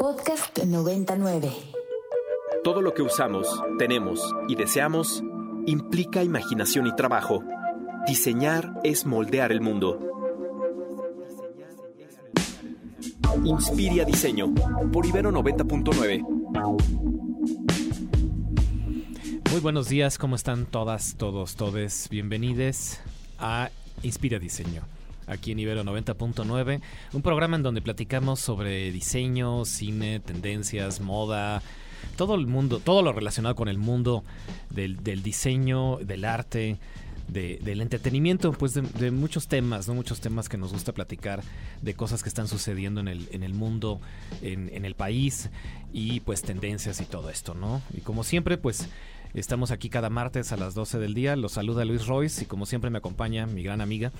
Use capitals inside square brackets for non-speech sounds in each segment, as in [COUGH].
Podcast 99. Todo lo que usamos, tenemos y deseamos implica imaginación y trabajo. Diseñar es moldear el mundo. Inspiria Diseño por Ibero 90.9. Muy buenos días, ¿cómo están todas, todos, todes? Bienvenidos a Inspira Diseño, aquí en Ibero 90.9, un programa en donde platicamos sobre diseño, cine, tendencias, moda, todo el mundo, todo lo relacionado con el mundo del, del diseño, del arte, de- del entretenimiento, pues de, de muchos temas, ¿no? Muchos temas que nos gusta platicar, de cosas que están sucediendo en el, en el mundo, en, en el país, y pues tendencias y todo esto, ¿no? Y como siempre, pues estamos aquí cada martes a las 12 del día. Los saluda Luis Royce y como siempre me acompaña mi gran amiga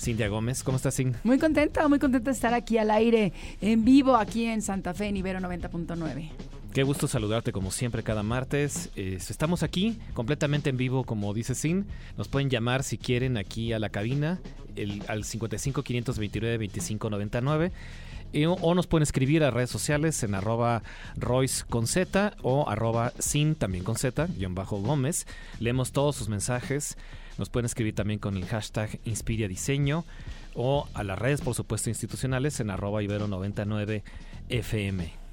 Cintia Gómez. ¿Cómo estás, Cintia? Muy contenta, muy contenta de estar aquí al aire, en vivo, aquí en Santa Fe, en Ibero 90.9. Qué gusto saludarte como siempre cada martes. Eh, estamos aquí completamente en vivo, como dice Sin. Nos pueden llamar si quieren aquí a la cabina el, al 55 529 25 99. O, nos pueden escribir a redes sociales en arroba Royce con Z o arroba Sin también con Z, guion bajo Gómez. Leemos todos sus mensajes. Nos pueden escribir también con el hashtag Inspiria Diseño o a las redes, por supuesto, institucionales en arroba Ibero 99 FM.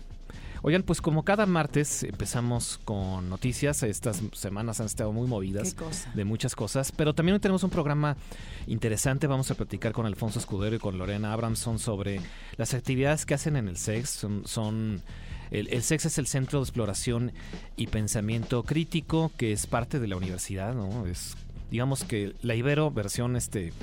Oigan, pues como cada martes empezamos con noticias, estas semanas han estado muy movidas de muchas cosas, pero también hoy tenemos un programa interesante, vamos a platicar con Alfonso Escudero y con Lorena Abramson sobre las actividades que hacen en el SEX, son... son el, el SEX es el Centro de Exploración y Pensamiento Crítico, que es parte de la universidad, ¿no? Es, digamos que la Ibero versión este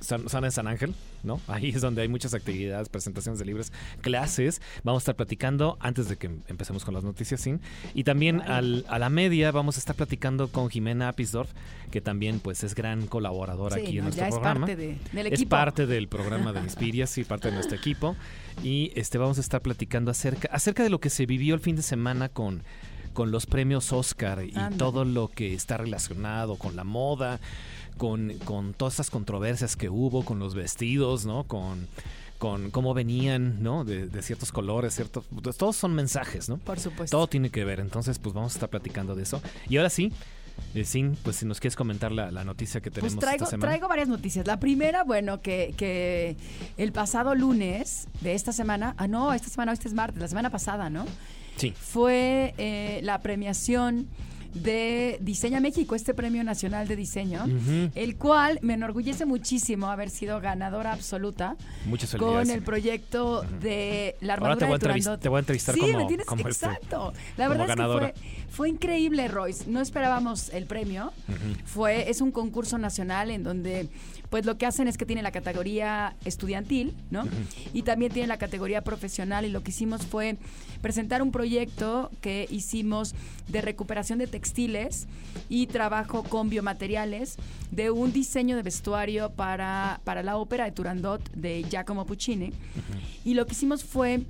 San, San, en San Ángel, ¿no? [LAUGHS] Ahí es donde hay muchas actividades, presentaciones de libros, clases. Vamos a estar platicando antes de que em- empecemos con las noticias, ¿sí? Y también al- a la media vamos a estar platicando con Jimena Apisdorf, que también pues es gran colaboradora Sí, aquí en nuestro es programa. parte de- del Es parte del programa de [LAUGHS] Inspiria, sí, parte de nuestro equipo. Y este vamos a estar platicando acerca, acerca de lo que se vivió el fin de semana con con los premios Oscar y todo lo que está relacionado con la moda, con, con todas esas controversias que hubo, con los vestidos, ¿no? Con, con cómo venían, ¿no? De, de ciertos colores, ciertos... pues, todos son mensajes, ¿no? Por supuesto. Todo tiene que ver, entonces pues vamos a estar platicando de eso. Y ahora sí, eh, Sin, pues si nos quieres comentar la, la noticia que tenemos Pues traigo, esta semana. traigo varias noticias. La primera, bueno, que, que el pasado lunes de esta semana, ah, no, esta semana, este es martes, la semana pasada, ¿no? Sí. Fue eh, la premiación de Diseña México, este premio nacional de diseño, el cual me enorgullece muchísimo haber sido ganadora absoluta Muchas con el proyecto de la Ahora armadura te voy a de Turandot. te voy a entrevistar sí, como- me tienes, como este- exacto. La verdad es que fue, fue increíble, Royce. No esperábamos el premio. Fue es un concurso nacional en donde pues lo que hacen es que tiene la categoría estudiantil, ¿no? Y también tiene la categoría profesional y lo que hicimos fue presentar un proyecto que hicimos de recuperación de textiles y trabajo con biomateriales de un diseño de vestuario para, para la ópera de Turandot de Giacomo Puccini. Y lo que hicimos fue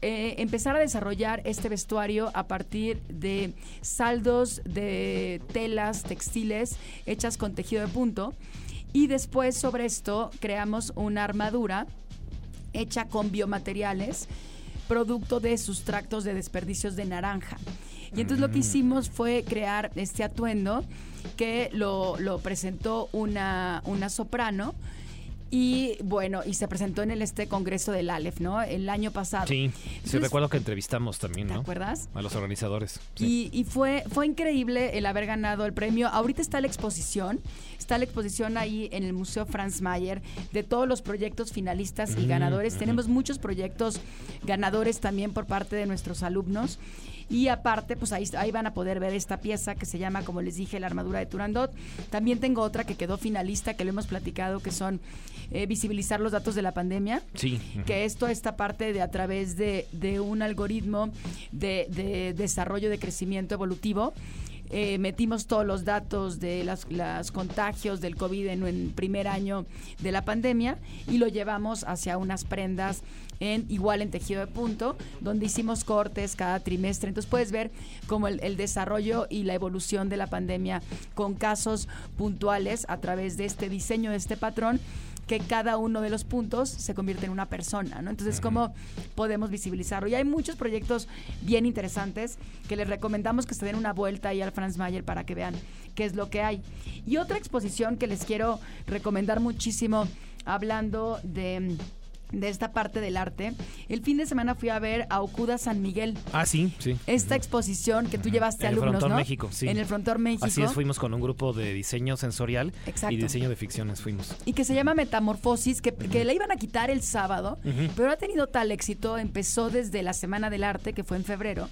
eh, empezar a desarrollar este vestuario a partir de saldos de telas textiles hechas con tejido de punto. Y después sobre esto creamos una armadura hecha con biomateriales, producto de sustractos de desperdicios de naranja. Y entonces lo que hicimos fue crear este atuendo que lo, lo presentó una, una soprano. Y bueno, y se presentó en el este congreso del Aleph, ¿no? El año pasado. Sí, sí Entonces, recuerdo que entrevistamos también, ¿Te ¿no? acuerdas? A los organizadores. Sí. Y, y fue, fue increíble el haber ganado el premio. Ahorita está la exposición. Está la exposición ahí en el Museo Franz Mayer de todos los proyectos finalistas y Mm, ganadores. Tenemos muchos proyectos ganadores también por parte de nuestros alumnos. Y aparte, pues ahí, ahí van a poder ver esta pieza que se llama, como les dije, la armadura de Turandot. También tengo otra que quedó finalista, que lo hemos platicado, que son eh, visibilizar los datos de la pandemia Sí. que esto esta parte de a través de, de un algoritmo de, de desarrollo de crecimiento evolutivo. Eh, metimos todos los datos de las, los contagios del COVID en el primer año de la pandemia y lo llevamos hacia unas prendas en igual en tejido de punto, donde hicimos cortes cada trimestre. Entonces puedes ver como el, el desarrollo y la evolución de la pandemia con casos puntuales a través de este diseño, de este patrón que cada uno de los puntos se convierte en una persona, ¿no? Entonces, ¿cómo podemos visibilizarlo? Y hay muchos proyectos bien interesantes que les recomendamos que se den una vuelta ahí al Franz Mayer para que vean qué es lo que hay. Y otra exposición que les quiero recomendar muchísimo, hablando de de esta parte del arte. El fin de semana fui a ver a Okuda San Miguel. Ah, sí, sí. Esta exposición que tú llevaste En el alumnos, Frontón ¿no? México, sí. En el Frontón México. Así es, fuimos con un grupo de diseño sensorial Exacto. y diseño de ficciones fuimos. y que se llama Metamorfosis, que, que la iban a quitar el sábado, pero ha tenido tal éxito, empezó desde la Semana del Arte, que fue en febrero,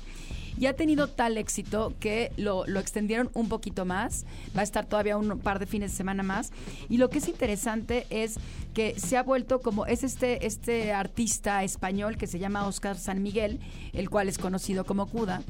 y ha tenido tal éxito que lo, lo extendieron un poquito más, va a estar todavía un par de fines de semana más, y lo que es interesante es que se ha vuelto como, es este, este artista español que se llama Oscar San Miguel, el cual es conocido como Cuda,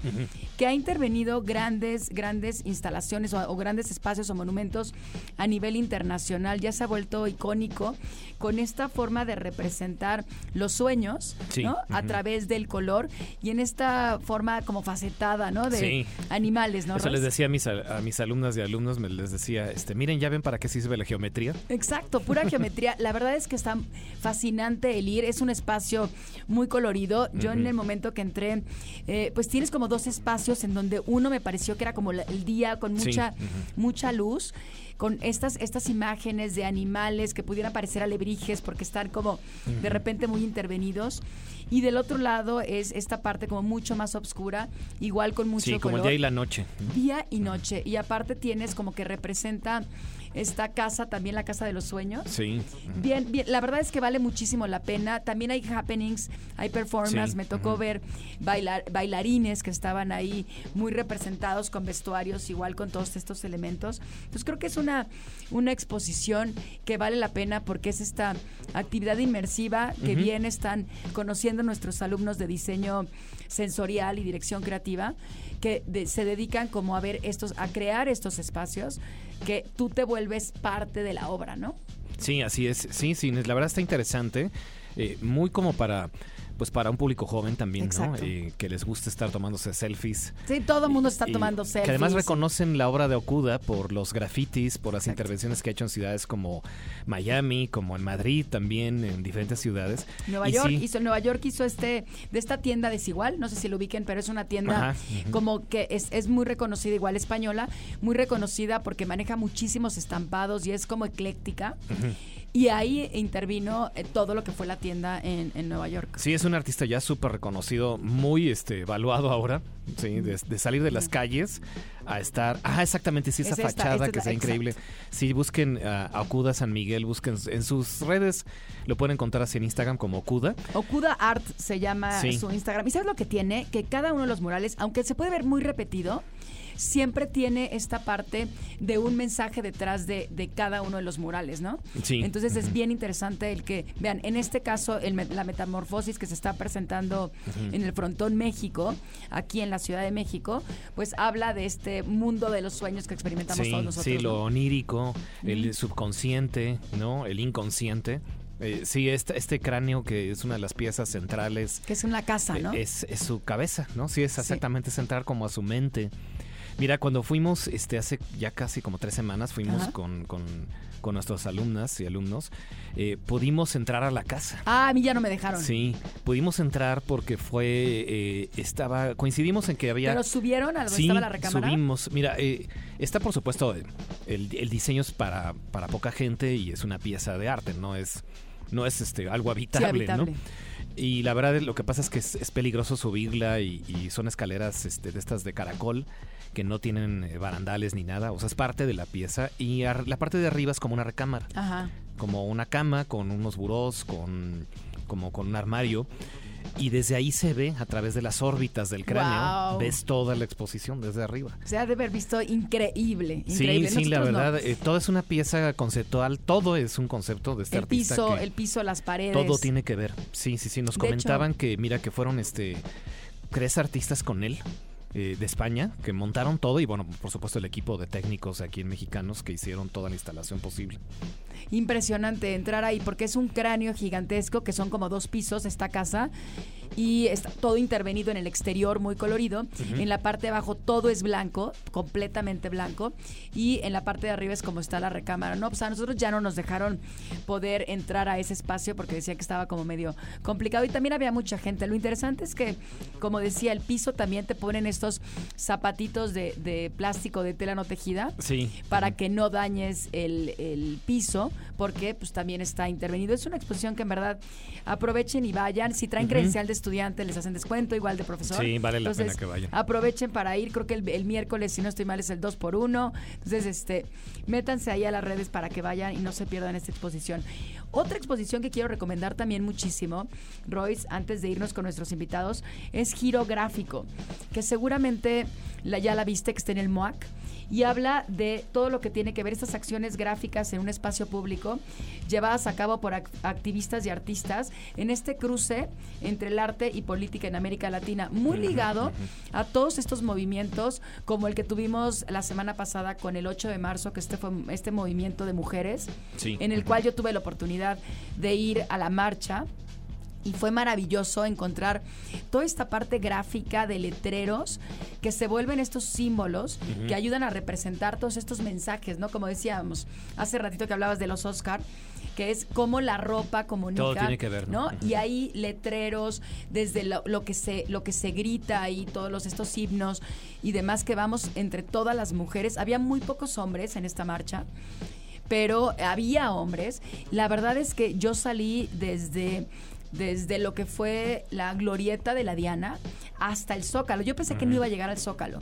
que ha intervenido grandes, grandes instalaciones o, o grandes espacios o monumentos a nivel internacional, ya se ha vuelto icónico con esta forma de representar los sueños, Sí, ¿no? A través del color y en esta forma como facetada, ¿no? De Sí. animales, ¿no? Eso les decía a mis, a, a mis alumnas y alumnos, me les decía, este, miren, ya ven para qué sirve la geometría. Exacto, pura geometría. La verdad es que está fascinante el ir. Es un espacio muy colorido. Yo en el momento que entré, eh, pues tienes como dos espacios en donde uno me pareció que era como el día con Sí, mucha, ujú. mucha luz con estas, estas imágenes de animales que pudieran parecer alebrijes porque están como de repente muy intervenidos. Y del otro lado es esta parte como mucho más oscura, igual con mucho sí, como el color día y la noche. día y noche. Y aparte tienes como que representa esta casa, también la casa de los sueños. Sí. Bien, bien, la verdad es que vale muchísimo la pena. También hay happenings, hay performance. Sí, Me tocó ver bailar, bailarines que estaban ahí muy representados con vestuarios, igual con todos estos elementos. Entonces creo que es una, una exposición que vale la pena porque es esta actividad inmersiva que bien están conociendo nuestros alumnos de diseño sensorial y dirección creativa que de- se dedican como a ver estos, a crear estos espacios que tú te vuelves parte de la obra, ¿no? Sí, así es. Sí, sí, la verdad está interesante. eh, muy como para, pues para un público joven también, Exacto. ¿no? Eh, que les gusta estar tomándose selfies. Sí, todo el mundo está Y- tomando selfies. Que además reconocen la obra de Okuda por los grafitis, por las Exacto. intervenciones que ha hecho en ciudades como Miami, como en Madrid también, en diferentes ciudades. Nueva Y York sí, hizo Nueva York hizo este de esta tienda desigual, no sé si lo ubiquen, pero es una tienda Ajá, como que es, es muy reconocida igual española, muy reconocida porque maneja muchísimos estampados y es como ecléctica. Y ahí intervino eh, todo lo que fue la tienda en, en Nueva York. Sí, es un artista ya súper reconocido, muy este, evaluado ahora, sí, de, de salir de las calles a estar... Ah, exactamente, sí, esa Es esta, fachada esta es que la- está increíble. Sí, busquen a Okuda San Miguel, busquen en sus redes, lo pueden encontrar así en Instagram como Okuda. Okuda Art se llama Sí. su Instagram. ¿Y sabes lo que tiene? Que cada uno de los murales, aunque se puede ver muy repetido, siempre tiene esta parte de un mensaje detrás de, de cada uno de los murales, ¿no? Sí. Entonces es bien interesante el que, vean, en este caso, el la metamorfosis que se está presentando en el Frontón México, aquí en la Ciudad de México, pues habla de este mundo de los sueños que experimentamos Sí, todos nosotros. sí, lo ¿no? onírico, el subconsciente, ¿no? El inconsciente. Eh, sí, este, este cráneo que es una de las piezas centrales Que es una casa, ¿no? Eh, Es, es su cabeza, ¿no? Sí, es Sí. exactamente centrar como a su mente. Mira, cuando fuimos, este, hace ya casi como tres semanas, fuimos Ajá. con, con, con nuestros alumnas y alumnos, eh, pudimos entrar a la casa. Ah, a mí ya no me dejaron. Sí, pudimos entrar porque fue, eh, estaba, coincidimos en que había... Pero subieron a donde Sí, estaba la recámara. subimos. Mira, eh, está por supuesto, el, el diseño es para, para poca gente y es una pieza de arte, no es, no es este, algo Sí, habitable. ¿no? Y la verdad lo que pasa es que es, es peligroso subirla y, y son escaleras este, de estas de caracol que no tienen eh, barandales ni nada, o sea, es parte de la pieza y la parte de arriba es como una recámara, Ajá. como una cama con unos burós, con como con un armario y desde ahí se ve a través de las órbitas del cráneo, ves toda la exposición desde arriba. Se ha de haber visto increíble. Sí, increíble. sí, la Nosotros no. verdad, eh, todo es una pieza conceptual, todo es un concepto de este el artista piso, que el piso, las paredes. todo tiene que ver. Sí, sí, sí, nos comentaban que mira que fueron este tres artistas con él eh, de España que montaron todo y bueno, por supuesto el equipo de técnicos aquí en mexicanos que hicieron toda la instalación posible. Impresionante entrar ahí porque es un cráneo gigantesco que son como dos pisos esta casa y está todo intervenido en el exterior, muy colorido. En la parte de abajo todo es blanco, completamente blanco. Y en la parte de arriba es como está la recámara. No, pues a nosotros ya no nos dejaron poder entrar a ese espacio porque decía que estaba como medio complicado. Y también había mucha gente. Lo interesante es que, como decía, el piso también te ponen estos zapatitos de, de plástico de tela no tejida. Sí. Para que no dañes el, el piso, porque pues también está intervenido. Es una exposición que en verdad aprovechen y vayan. Si traen credencial de estudiante, les hacen descuento, igual de profesor. Sí, vale la Entonces, pena que vayan. Aprovechen para ir, creo que el, el miércoles, si no estoy mal, es el 2 por 1 Entonces, este, métanse ahí a las redes para que vayan y no se pierdan esta exposición. Otra exposición que quiero recomendar también muchísimo, Royce, antes de irnos con nuestros invitados, es Giro Gráfico, que seguramente la, ya la viste, que está en el MOAC y habla de todo lo que tiene que ver estas acciones gráficas en un espacio público llevadas a cabo por ac- activistas y artistas en este cruce entre el arte y política en América Latina, muy ligado a todos estos movimientos como el que tuvimos la semana pasada con el 8 de marzo, que este fue este movimiento de mujeres, Sí. en el cual yo tuve la oportunidad de ir a la marcha y fue maravilloso encontrar toda esta parte gráfica de letreros que se vuelven estos símbolos que ayudan a representar todos estos mensajes, ¿no? Como decíamos hace ratito que hablabas de los Oscar, que es cómo la ropa comunica, Todo tiene que ver, ¿no? ¿no? Y hay letreros desde lo, lo que se lo que se grita y todos los, estos himnos y demás que vamos entre todas las mujeres. Había muy pocos hombres en esta marcha pero había hombres. La verdad es que yo salí desde desde lo que fue la glorieta de la Diana hasta el Zócalo. Yo pensé que no iba a llegar al Zócalo.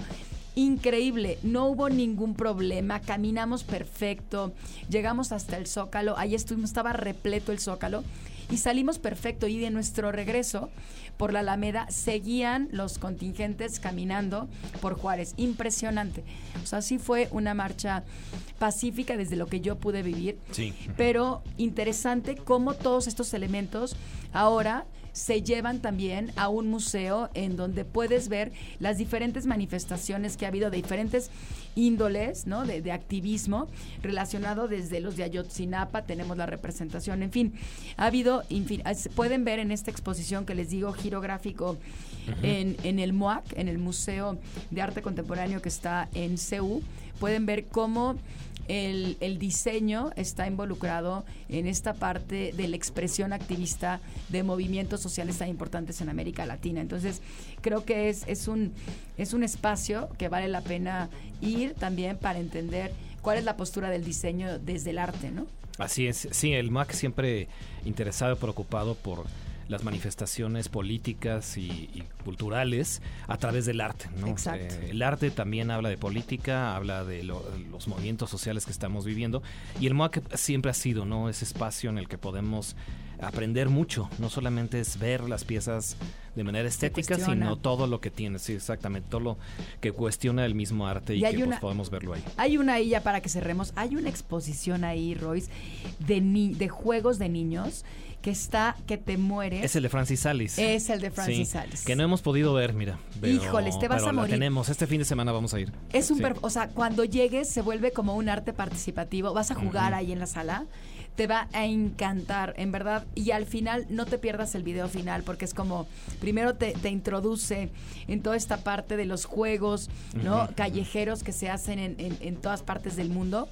Increíble, no hubo ningún problema, caminamos perfecto, llegamos hasta el Zócalo, ahí estuvimos, estaba repleto el Zócalo y salimos perfecto y de nuestro regreso por la Alameda seguían los contingentes caminando por Juárez, impresionante. O sea, sí fue una marcha pacífica desde lo que yo pude vivir, Sí. pero interesante cómo todos estos elementos ahora se llevan también a un museo en donde puedes ver las diferentes manifestaciones que ha habido de diferentes índoles, ¿no? De, de activismo relacionado desde los de Ayotzinapa, tenemos la representación, en fin, ha habido, en fin, pueden ver en esta exposición que les digo, girográfico en, en el MOAC, en el Museo de Arte Contemporáneo que está en CEU, pueden ver cómo el, el diseño está involucrado en esta parte de la expresión activista de movimientos sociales tan importantes en América Latina. Entonces, creo que es, es, un, es un espacio que vale la pena ir también para entender cuál es la postura del diseño desde el arte, ¿no? Así es, sí, el MAC siempre interesado, preocupado por las manifestaciones políticas y, y culturales a través del arte. ¿no? Exacto. Eh, el arte también habla de política, habla de lo- los movimientos sociales que estamos viviendo y el MOAC siempre ha sido ¿no? ese espacio en el que podemos aprender mucho, no solamente es ver las piezas de manera estética, sino todo lo que tiene, sí, exactamente, todo lo que cuestiona el mismo arte y, Y hay que pues, una- podemos verlo ahí. Hay una ahí ya para que cerremos. Hay una exposición ahí, Royce, de, ni- de juegos de niños que está que te mueres. Es el de Francis Salis. Es el de Francis Sí, Salis. Que no hemos podido ver, mira. pero- Híjoles, te vas pero a la morir. tenemos. Este fin de semana vamos a ir. Es un, Sí. o sea, cuando llegues se vuelve como un arte participativo. Vas a jugar ahí en la sala, te va a encantar, en verdad. Y al final no te pierdas el video final porque es como primero te, te introduce en toda esta parte de los juegos, ¿no? Callejeros que se hacen en, en- en todas partes del mundo.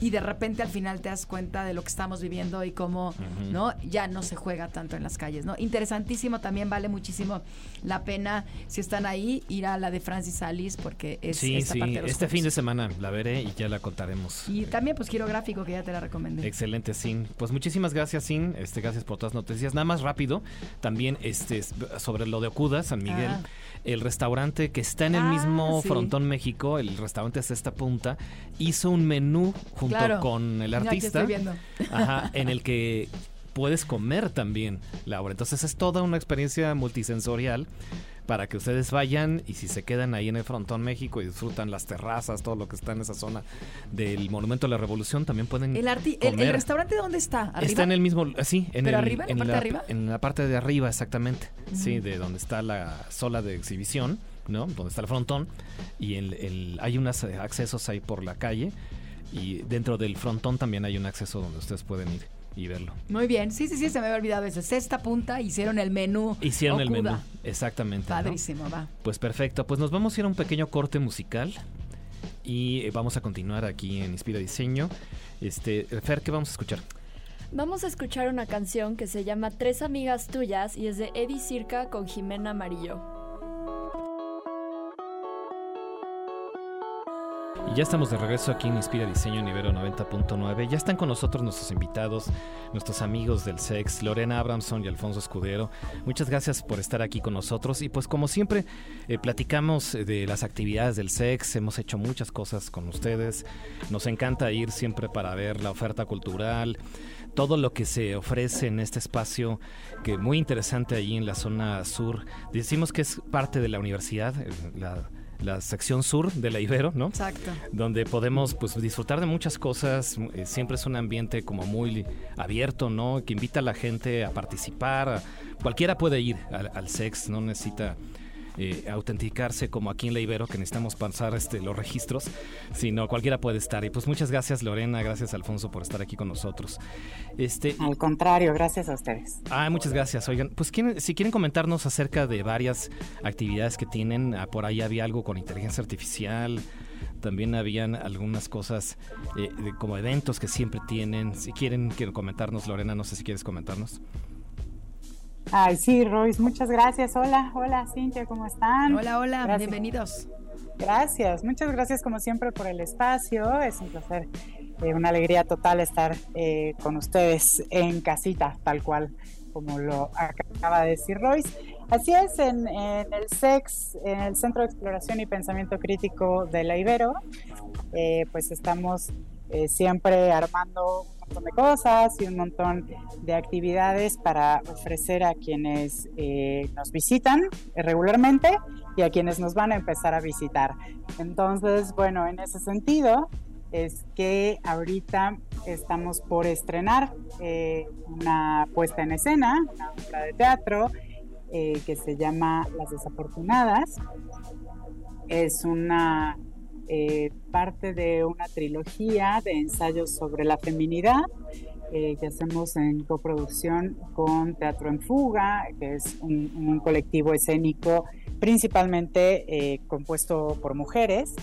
Y de repente al final te das cuenta de lo que estamos viviendo y cómo, ¿no? Ya no se juega tanto en las calles, ¿no? Interesantísimo, también vale muchísimo la pena, si están ahí, ir a la de Francis Alice porque es Sí, esta sí. parte de los Este juegos. fin de semana la veré y ya la contaremos. Y también, pues, gráfico, que ya te la recomendé. Excelente, Sin. Pues muchísimas gracias, Sin. Este, gracias por todas las noticias. Nada más rápido, también este, sobre lo de Okuda, San Miguel. Ah. El restaurante que está en el Ah, mismo sí. frontón México, el restaurante es esta punta, hizo un menú junto Claro. con el artista. estoy viendo. Ajá, [LAUGHS] en el que puedes comer también la obra. Entonces es toda una experiencia multisensorial para que ustedes vayan y si se quedan ahí en el Frontón México y disfrutan las terrazas, todo lo que está en esa zona del Monumento a la Revolución, también pueden El, arti- el, restaurante dónde está? ¿Arriba? Está en el mismo, sí, en ¿Pero el- arriba, en la parte de arriba? En la parte de arriba, exactamente. Sí, de donde está la sola de exhibición, ¿no? Donde está el frontón. Y el, el- hay unos accesos ahí por la calle. Y dentro del frontón también hay un acceso donde ustedes pueden ir y verlo. Muy bien, sí, sí, sí, se me había olvidado eso. Sexta punta, hicieron el menú. Hicieron el menú, exactamente. Padrísimo, va. Pues perfecto, pues nos vamos a ir a un pequeño corte musical y eh, vamos a continuar aquí en Inspira Diseño. Este, Fer, ¿qué vamos a escuchar? Vamos a escuchar una canción que se llama Tres amigas tuyas y es de Eddie Circa con Jimena Amarillo. Y ya estamos de regreso aquí en Inspira Diseño Nivero 90.9. Ya están con nosotros nuestros invitados, nuestros amigos del SEX, Lorena Abramson y Alfonso Escudero. Muchas gracias por estar aquí con nosotros. Y pues como siempre, eh, platicamos de las actividades del SEX. Hemos hecho muchas cosas con ustedes. Nos encanta ir siempre para ver la oferta cultural, todo lo que se ofrece en este espacio, que muy interesante allí en la zona sur. Decimos que es parte de la universidad, eh, la la sección sur de la Ibero, ¿no? Exacto. Donde podemos pues disfrutar de muchas cosas, eh, siempre es un ambiente como muy abierto, ¿no? Que invita a la gente a participar, cualquiera puede ir al, al sex, no necesita eh, autenticarse como aquí en la Ibero, que necesitamos pasar este, los registros, sino cualquiera puede estar. Y pues muchas gracias Lorena, gracias Alfonso por estar aquí con nosotros. Este, Al contrario, gracias a ustedes. Ah, muchas gracias. Oigan, pues si quieren comentarnos acerca de varias actividades que tienen, ah, por ahí había algo con inteligencia artificial, también habían algunas cosas eh, como eventos que siempre tienen. Si quieren, quieren comentarnos, Lorena, no sé si quieres comentarnos. Ay, sí, Royce, muchas gracias. Hola, hola, Cintia, ¿cómo están? Hola, hola, bienvenidos. Gracias, muchas gracias como siempre por el espacio. Es un placer, eh, una alegría total estar eh, con ustedes en casita, tal cual como lo acaba de decir Royce. Así es, en, el SEX, en el Centro de Exploración y Pensamiento Crítico de la Ibero, eh, pues estamos siempre armando montón de cosas y un montón de actividades para ofrecer a quienes eh, nos visitan regularmente y a quienes nos van a empezar a visitar. Entonces, bueno, en ese sentido es que ahorita estamos por estrenar eh, una puesta en escena, una obra de teatro eh, que se llama Las Desafortunadas. Es una eh, parte de una trilogía de ensayos sobre la feminidad eh, que hacemos en coproducción con Teatro en Fuga, que es un, colectivo escénico principalmente eh, compuesto por mujeres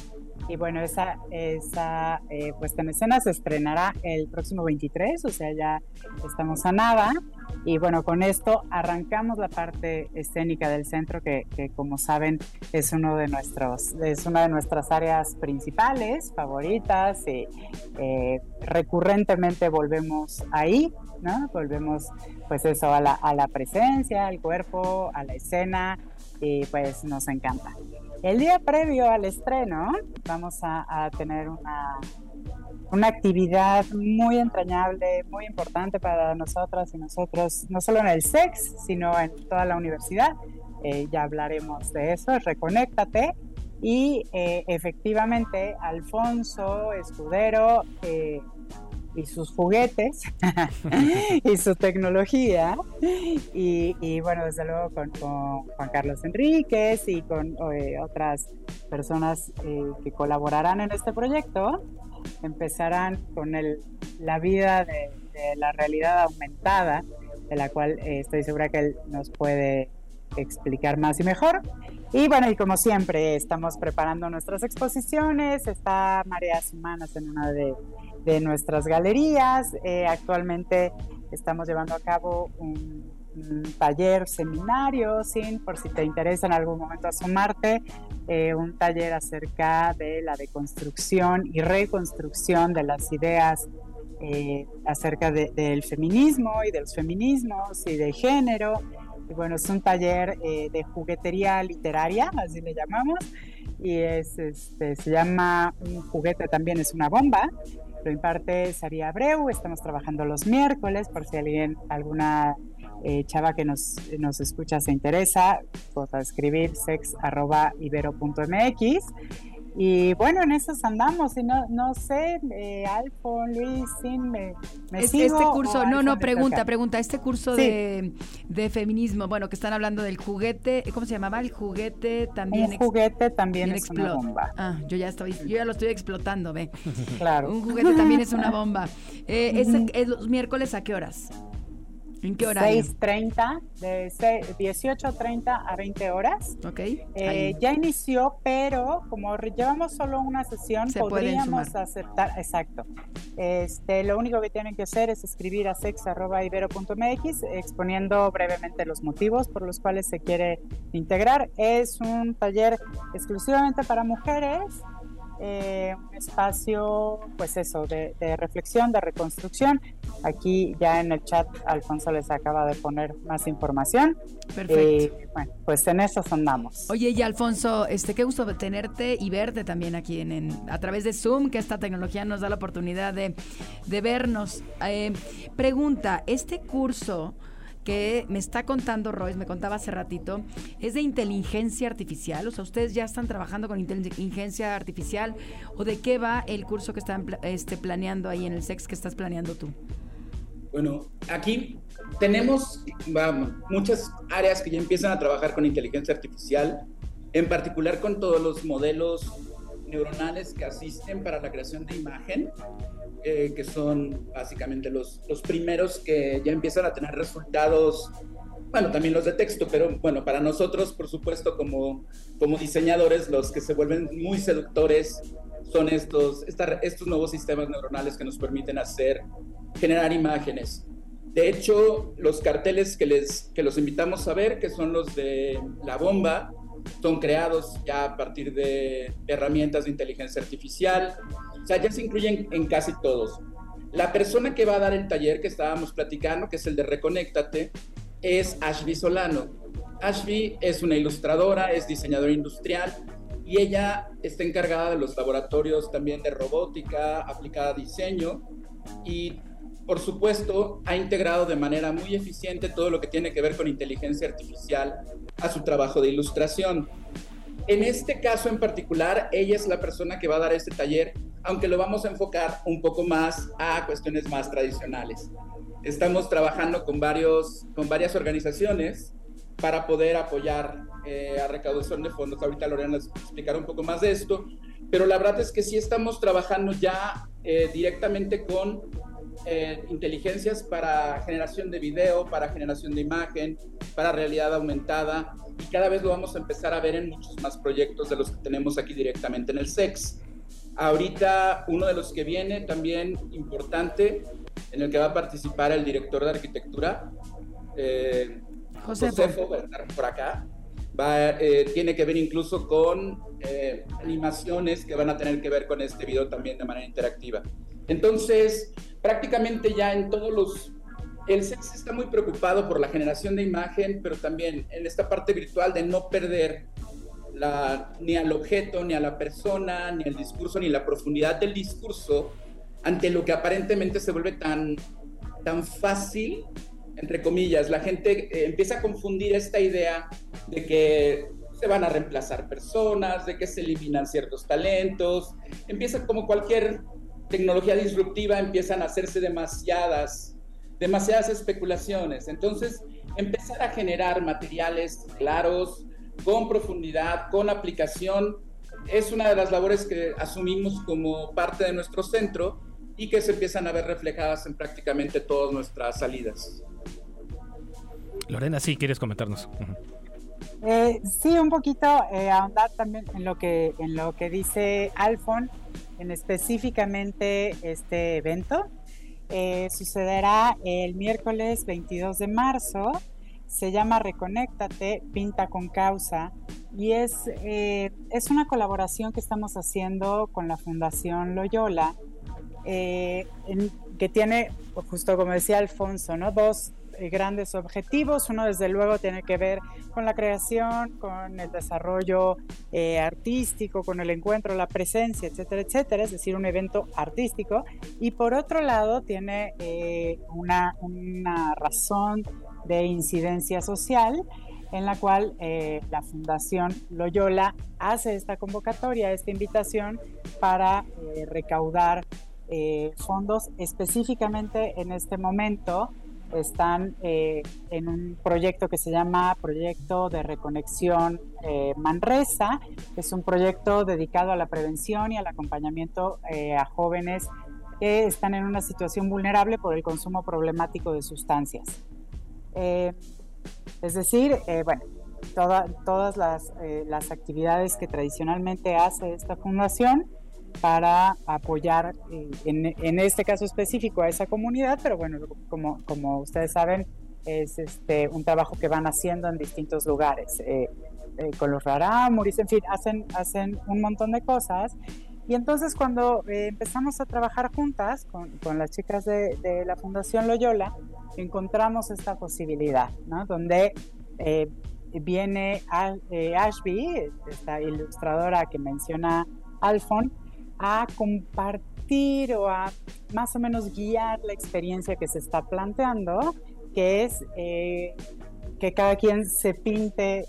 y bueno, esa, esa eh, puesta en escena se estrenará el próximo 23, o sea, ya estamos a nada. Y bueno, con esto arrancamos la parte escénica del centro, que, como saben es, uno de nuestros, es una de nuestras áreas principales, favoritas, y eh, recurrentemente volvemos ahí, ¿no? Volvemos pues eso, a la, a la presencia, al cuerpo, a la escena, y pues nos encanta. El día previo al estreno vamos a, tener una, una actividad muy entrañable, muy importante para nosotras y nosotros, no solo en el SEX, sino en toda la universidad. Eh, ya hablaremos de eso, reconéctate. Y eh, efectivamente, Alfonso Escudero eh, y sus juguetes [LAUGHS] y su tecnología. Y, bueno, desde luego con, Juan Carlos Enríquez y con eh, otras personas eh, que colaborarán en este proyecto, empezarán con el, la vida de, la realidad aumentada, de la cual eh, estoy segura que él nos puede explicar más y mejor. Y bueno, y como siempre, estamos preparando nuestras exposiciones. Está Mareas Humanas en una de de nuestras galerías. Eh, actualmente estamos llevando a cabo un, taller, seminario, sin, por si te interesa en algún momento asomarte, eh, un taller acerca de la deconstrucción y reconstrucción de las ideas eh, acerca del feminismo y de los feminismos y de género. Y bueno, es un taller de juguetería literaria, así le llamamos, y es, este, se llama un juguete también es una bomba, lo imparte Saría Abreu, estamos trabajando los miércoles, por si alguien, alguna eh, chava que nos, nos escucha se interesa, puede escribir sex.ibero.mx. y bueno, en eso andamos. Y no, no sé, eh, Alfon, Luis, Sin, me, me Este, sigo, este curso, no, no, pregunta, pregunta, este curso Sí. de, de feminismo, bueno, que están hablando del juguete, ¿cómo se llamaba? El juguete también. Un juguete también es una explota. bomba. Ah, yo ya estoy, yo ya lo estoy explotando, ve. [LAUGHS] Claro. Un juguete también es una [LAUGHS] bomba. Eh, es, es los miércoles a qué horas? ¿En qué horario? 6.30, de se- 18.30 a 20 horas. Ok. Eh, ya inició, pero como llevamos solo una sesión, Se podríamos aceptar, exacto. Este, lo único que tienen que hacer es escribir a sex.ibero.mx exponiendo brevemente los motivos por los cuales se quiere integrar. Es un taller exclusivamente para mujeres, eh, un espacio, pues eso, de, de reflexión, de reconstrucción. Aquí ya en el chat Alfonso les acaba de poner más información. Perfecto. Eh, bueno, pues en eso andamos. Oye, y Alfonso, este, qué gusto tenerte y verte también aquí en, en- a través de Zoom, que esta tecnología nos da la oportunidad de, de vernos. Eh, pregunta, este curso que me está contando Royce, me contaba hace ratito, es de inteligencia artificial, o sea, ustedes ya están trabajando con inteligencia artificial, o de qué va el curso que están este, planeando ahí en el SEX que estás planeando tú. Bueno, aquí tenemos vamos, muchas áreas que ya empiezan a trabajar con inteligencia artificial, en particular con todos los modelos neuronales que asisten para la creación de imagen, eh, que son básicamente los, los primeros que ya empiezan a tener resultados, bueno, también los de texto, pero bueno, para nosotros, por supuesto, como, como diseñadores, los que se vuelven muy seductores son estos, esta- estos nuevos sistemas neuronales que nos permiten hacer, generar imágenes. De hecho, los carteles que, les, que los invitamos a ver, que son los de la bomba, son creados ya a partir de herramientas de inteligencia artificial. O sea, ya se incluyen en casi todos. La persona que va a dar el taller que estábamos platicando, que es el de Reconéctate, es Ashby Solano. Ashby es una ilustradora, es diseñadora industrial y ella está encargada de los laboratorios también de robótica aplicada a diseño y por supuesto ha integrado de manera muy eficiente todo lo que tiene que ver con inteligencia artificial a su trabajo de ilustración. En este caso en particular, ella es la persona que va a dar este taller, aunque lo vamos a enfocar un poco más a cuestiones más tradicionales. Estamos trabajando con, varios, con varias organizaciones para poder apoyar eh, a recaudación de fondos. Ahorita Lorena les explicará un poco más de esto, pero la verdad es que sí estamos trabajando ya eh, directamente con eh, inteligencias para generación de video, para generación de imagen, para realidad aumentada y cada vez lo vamos a empezar a ver en muchos más proyectos de los que tenemos aquí directamente en el SEX. Ahorita uno de los que viene también importante, en el que va a participar el director de arquitectura, eh, Josefo. Josefo, va a estar por acá. Va, eh, tiene que ver incluso con eh, animaciones que van a tener que ver con este video también de manera interactiva. Entonces, prácticamente ya en todos los... El SEX está muy preocupado por la generación de imagen, pero también en esta parte virtual de no perder ni al objeto, ni a la persona, ni el discurso, ni la profundidad del discurso ante lo que aparentemente se vuelve tan, tan fácil, entre comillas. La gente eh, empieza a confundir esta idea de que se van a reemplazar personas, de que se eliminan ciertos talentos. Empieza como cualquier tecnología disruptiva, empiezan a hacerse demasiadas, demasiadas especulaciones. Entonces, empezar a generar materiales claros, con profundidad, con aplicación, es una de las labores que asumimos como parte de nuestro centro y que se empiezan a ver reflejadas en prácticamente todas nuestras salidas. Lorena, sí, quieres comentarnos. Eh, sí, un poquito eh, ahondar también en lo que en lo que dice Alfon, en específicamente este evento. Eh, sucederá el miércoles 22 de marzo. Se llama Reconéctate, Pinta con Causa. Y es, eh, es una colaboración que estamos haciendo con la Fundación Loyola, eh, que tiene, justo como decía Alfonso, ¿no? dos grandes objetivos. Uno, desde luego, tiene que ver con la creación, con el desarrollo eh, artístico, con el encuentro, la presencia, etcétera, etcétera, es decir, un evento artístico. Y por otro lado, tiene eh, una, una razón de incidencia social. en la cual eh, la Fundación Loyola hace esta convocatoria, esta invitación para eh, recaudar eh, fondos específicamente en este momento. Están en un proyecto que se llama Proyecto de Reconexión Manresa. Es un proyecto dedicado a la prevención y al acompañamiento a jóvenes que están en una situación vulnerable por el consumo problemático de sustancias. Es decir, eh, bueno, todas eh, las, actividades que tradicionalmente hace esta fundación para apoyar, eh, en, este caso específico, a esa comunidad, pero bueno, como, como ustedes saben, es este, un trabajo que van haciendo en distintos lugares, con los rarámuris, en fin, hacen, hacen un montón de cosas. Y entonces cuando empezamos a trabajar juntas con, con las chicas de, de, la Fundación Loyola, encontramos esta posibilidad, ¿no? Donde eh, viene eh, Ashby, esta ilustradora que menciona Alfon, a compartir o a más o menos guiar la experiencia que se está planteando, que es eh, que cada quien se pinte,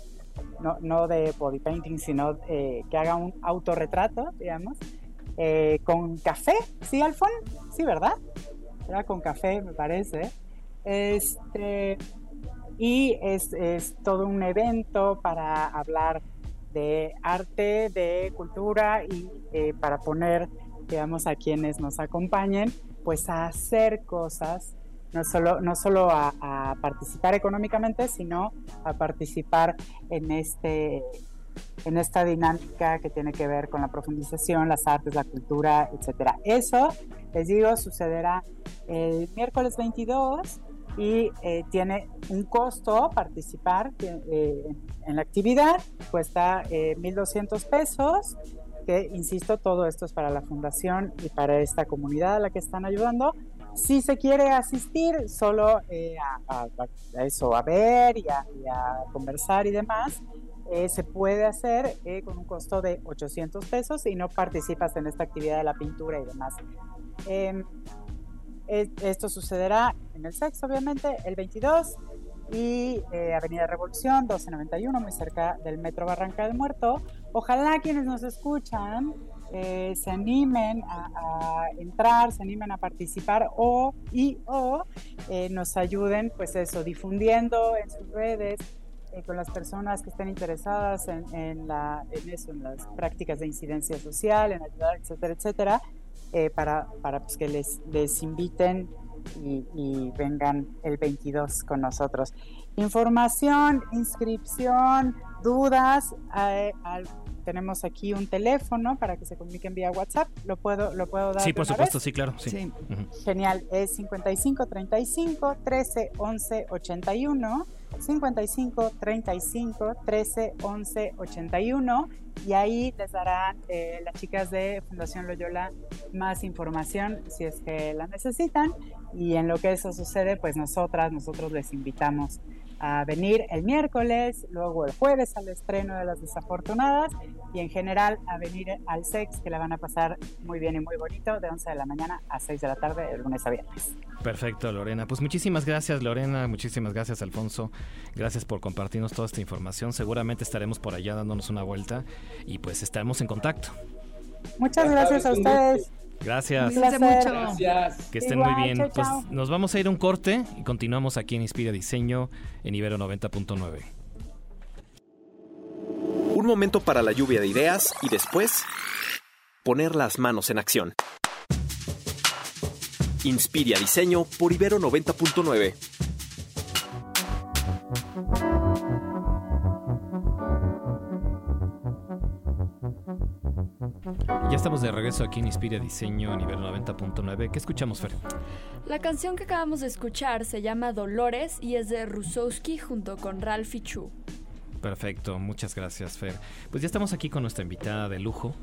no, no de body painting, sino que haga un autorretrato, digamos, con café, ¿sí, Alfon? Sí, ¿verdad? Era con café, me parece. Este, y es, todo un evento para hablar de arte, de cultura y eh, para poner, digamos, a quienes nos acompañen, pues a hacer cosas, no solo, no solo a, a participar económicamente, sino a participar en este en esta dinámica que tiene que ver con la profundización, las artes, la cultura, etcétera. Eso, les digo, sucederá el miércoles 22 y eh, tiene un costo participar eh, en la actividad, cuesta 1.200 eh, pesos, que insisto, todo esto es para la fundación y para esta comunidad a la que están ayudando. Si se quiere asistir solo a, eso, a ver y a, conversar y demás, se puede hacer con un costo de 800 pesos y no participas en esta actividad de la pintura y demás. Em, esto sucederá en el sexo, obviamente, el 22 y eh, Avenida Revolución 1291, muy cerca del Metro Barranca del Muerto. Ojalá quienes nos escuchan eh, se animen a, entrar, se animen a participar o y o eh, nos ayuden, pues eso, difundiendo en sus redes con las personas que estén interesadas en, la, en eso, en las prácticas de incidencia social, en ayudar, etcétera, etcétera. Eh, para, para pues, que les, les inviten y, vengan el 22 con nosotros. Información, inscripción, dudas, eh, tenemos aquí un teléfono para que se comuniquen vía WhatsApp. ¿Lo puedo, lo puedo dar? Sí, por supuesto, sí, claro. Sí. Genial. Es 55 35 13 11 81. 55 35 13 11 81 y ahí les darán eh, las chicas de Fundación Loyola más información si es que la necesitan. Y en lo que eso sucede pues nosotras, nosotros les invitamos a venir el miércoles, luego el jueves al estreno de Las Desafortunadas y en general a venir al SEX que la van a pasar muy bien y muy bonito de 11 de la mañana a 6 de la tarde, el lunes a viernes. Perfecto, Lorena. Pues muchísimas gracias, Lorena. Muchísimas gracias, Alfonso. Gracias por compartirnos toda esta información. Seguramente estaremos por allá dándonos una vuelta y pues estaremos en contacto. Muchas gracias a ustedes. Gracias. Gracias. Que estén muy bien. Pues nos vamos a ir a un corte y continuamos aquí en Inspira Diseño en Ibero 90.9. Un momento para la lluvia de ideas y después poner las manos en acción. Inspira Diseño por Ibero 90.9. Ya estamos de regreso aquí en Inspira Diseño nivel 90.9. ¿Qué escuchamos, Fer? La canción que acabamos de escuchar se llama Dolores y es de Rusowski junto con Ralphie Chu. Perfecto, muchas gracias, Fer. Pues ya estamos aquí con nuestra invitada de lujo,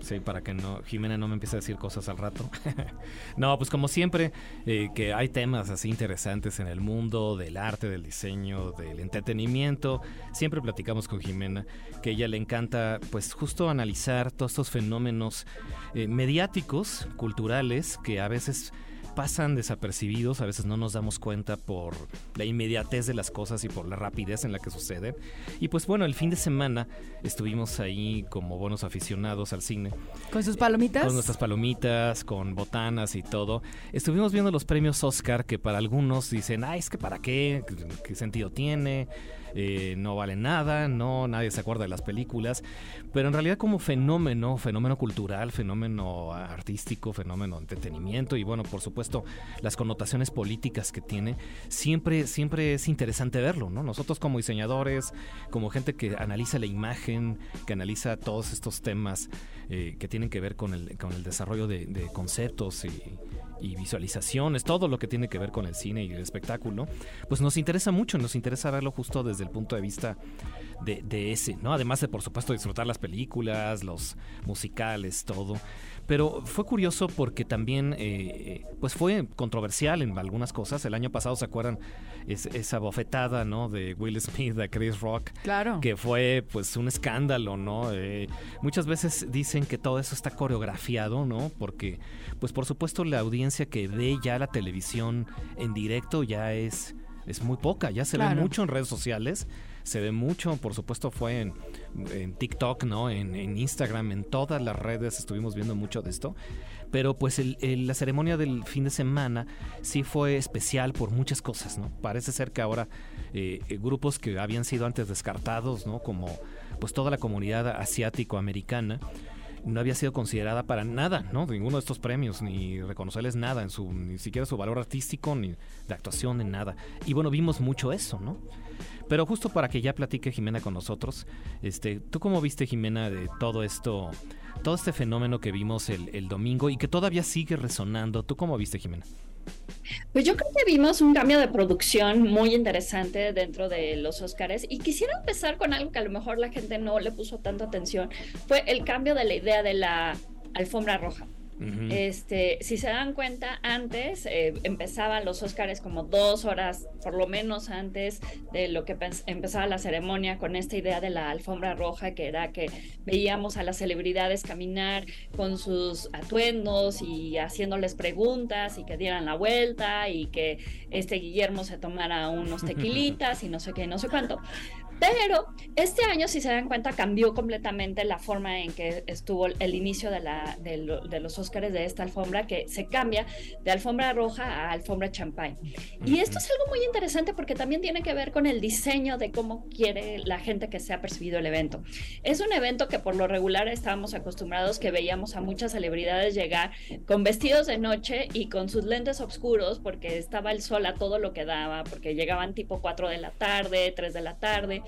Sí, para que no Jimena no me empiece a decir cosas al rato. [LAUGHS] no, pues como siempre, eh, que hay temas así interesantes en el mundo del arte, del diseño, del entretenimiento. Siempre platicamos con Jimena que a ella le encanta, pues justo analizar todos estos fenómenos eh, mediáticos, culturales, que a veces pasan desapercibidos, a veces no nos damos cuenta por la inmediatez de las cosas y por la rapidez en la que suceden. Y pues bueno, el fin de semana estuvimos ahí como buenos aficionados al cine. ¿Con sus palomitas? Con nuestras palomitas, con botanas y todo. Estuvimos viendo los premios Oscar que para algunos dicen, ay, es que para qué, qué sentido tiene. Eh, no vale nada, no, nadie se acuerda de las películas, pero en realidad como fenómeno, fenómeno cultural, fenómeno artístico, fenómeno de entretenimiento y bueno, por supuesto, las connotaciones políticas que tiene, siempre, siempre es interesante verlo, ¿no? Nosotros como diseñadores, como gente que analiza la imagen, que analiza todos estos temas eh, que tienen que ver con el, con el desarrollo de, de conceptos y y visualizaciones, todo lo que tiene que ver con el cine y el espectáculo, pues nos interesa mucho, nos interesa verlo justo desde el punto de vista de, ese, ¿no? Además de, por supuesto, disfrutar las películas, los musicales, todo. Pero fue curioso porque también, eh, pues fue controversial en algunas cosas. El año pasado, ¿se acuerdan? esa bofetada, ¿no? De Will Smith a Chris Rock. Claro. Que fue, pues, un escándalo, ¿no? Eh, muchas veces dicen que todo eso está coreografiado, ¿no? Porque, pues, por supuesto, la audiencia que ve ya la televisión en directo ya es, es muy poca. Ya se ve mucho en redes sociales se ve mucho, por supuesto fue en, TikTok, ¿no? En, Instagram, en todas las redes estuvimos viendo mucho de esto. Pero pues la ceremonia del fin de semana sí fue especial por muchas cosas, ¿no? Parece ser que ahora eh, eh, grupos que habían sido antes descartados, ¿no? Como pues toda la comunidad asiático-americana, no había sido considerada para nada, ¿no? Ninguno de estos premios, ni reconocerles nada, en su, ni siquiera su valor artístico, ni de actuación, ni nada. Y bueno, vimos mucho eso, ¿no? Pero justo para que ya platique Jimena con nosotros, este, ¿tú cómo viste, Jimena, de todo esto, todo este fenómeno que vimos el, el domingo y que todavía sigue resonando? ¿Tú cómo viste, Jimena? Pues yo creo que vimos un cambio de producción muy interesante dentro de los Oscars y quisiera empezar con algo que a lo mejor la gente no le puso tanta atención, fue el cambio de la idea de la alfombra roja. Este, si se dan cuenta, antes eh, empezaban los Óscares como dos horas, por lo menos antes de lo que empezaba la ceremonia, con esta idea de la alfombra roja, que era que veíamos a las celebridades caminar con sus atuendos y haciéndoles preguntas y que dieran la vuelta y que este Guillermo se tomara unos tequilitas y no sé qué, no sé cuánto. Pero este año, si se dan cuenta, cambió completamente la forma en que estuvo el inicio de, la, de, los Óscares de esta alfombra, que se cambia de alfombra roja a alfombra champagne. Y esto es algo muy interesante porque también tiene que ver con el diseño de cómo quiere la gente que se ha percibido el evento. Es un evento que por lo regular estábamos acostumbrados que veíamos a muchas celebridades llegar con vestidos de noche y con sus lentes oscuros porque estaba el sol a todo lo que daba, porque llegaban tipo 4 de la tarde, 3 de la tarde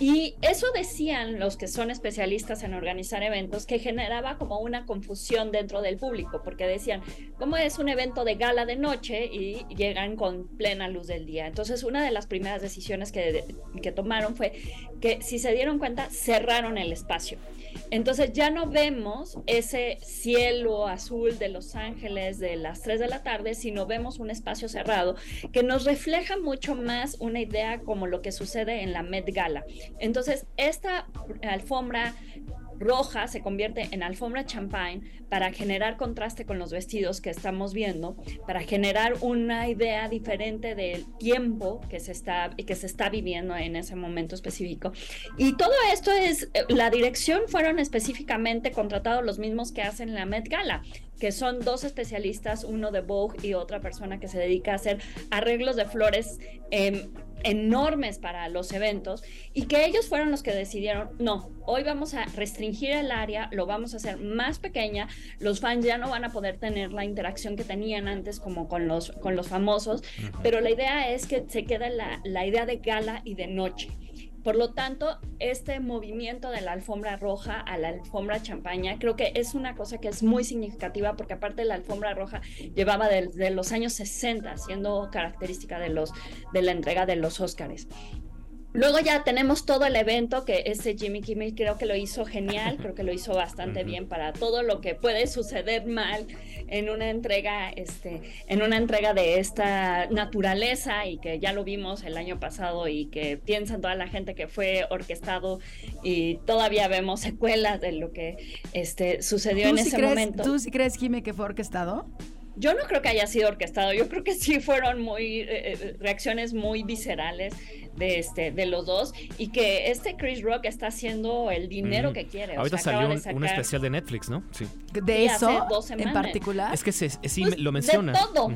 y eso decían los que son especialistas en organizar eventos, que generaba como una confusión dentro del público, porque decían, ¿cómo es un evento de gala de noche y llegan con plena luz del día? Entonces, una de las primeras decisiones que, que tomaron fue que, si se dieron cuenta, cerraron el espacio. Entonces ya no vemos ese cielo azul de Los Ángeles de las 3 de la tarde, sino vemos un espacio cerrado que nos refleja mucho más una idea como lo que sucede en la Met Gala. Entonces, esta alfombra roja se convierte en alfombra champagne para generar contraste con los vestidos que estamos viendo, para generar una idea diferente del tiempo que se está, que se está viviendo en ese momento específico. Y todo esto es, eh, la dirección fueron específicamente contratados los mismos que hacen la Met Gala que son dos especialistas, uno de Vogue y otra persona que se dedica a hacer arreglos de flores em, enormes para los eventos y que ellos fueron los que decidieron, no, hoy vamos a restringir el área, lo vamos a hacer más pequeña, los fans ya no van a poder tener la interacción que tenían antes como con los, con los famosos, pero la idea es que se queda la, la idea de gala y de noche. Por lo tanto, este movimiento de la alfombra roja a la alfombra champaña creo que es una cosa que es muy significativa porque aparte la alfombra roja llevaba desde los años 60 siendo característica de, los, de la entrega de los Óscares. Luego ya tenemos todo el evento que ese Jimmy Kimmel creo que lo hizo genial, creo que lo hizo bastante bien para todo lo que puede suceder mal en una entrega, este, en una entrega de esta naturaleza y que ya lo vimos el año pasado y que piensan toda la gente que fue orquestado y todavía vemos secuelas de lo que este, sucedió en ese momento. ¿Tú sí crees, Jimmy, que fue orquestado? Yo no creo que haya sido orquestado, yo creo que sí fueron muy eh, eh, reacciones muy viscerales de este de los dos y que este Chris Rock está haciendo el dinero que quiere. Ahorita salió un, especial de Netflix, ¿no? Sí. De eso en particular. Es que sí pues, lo menciona. De todo.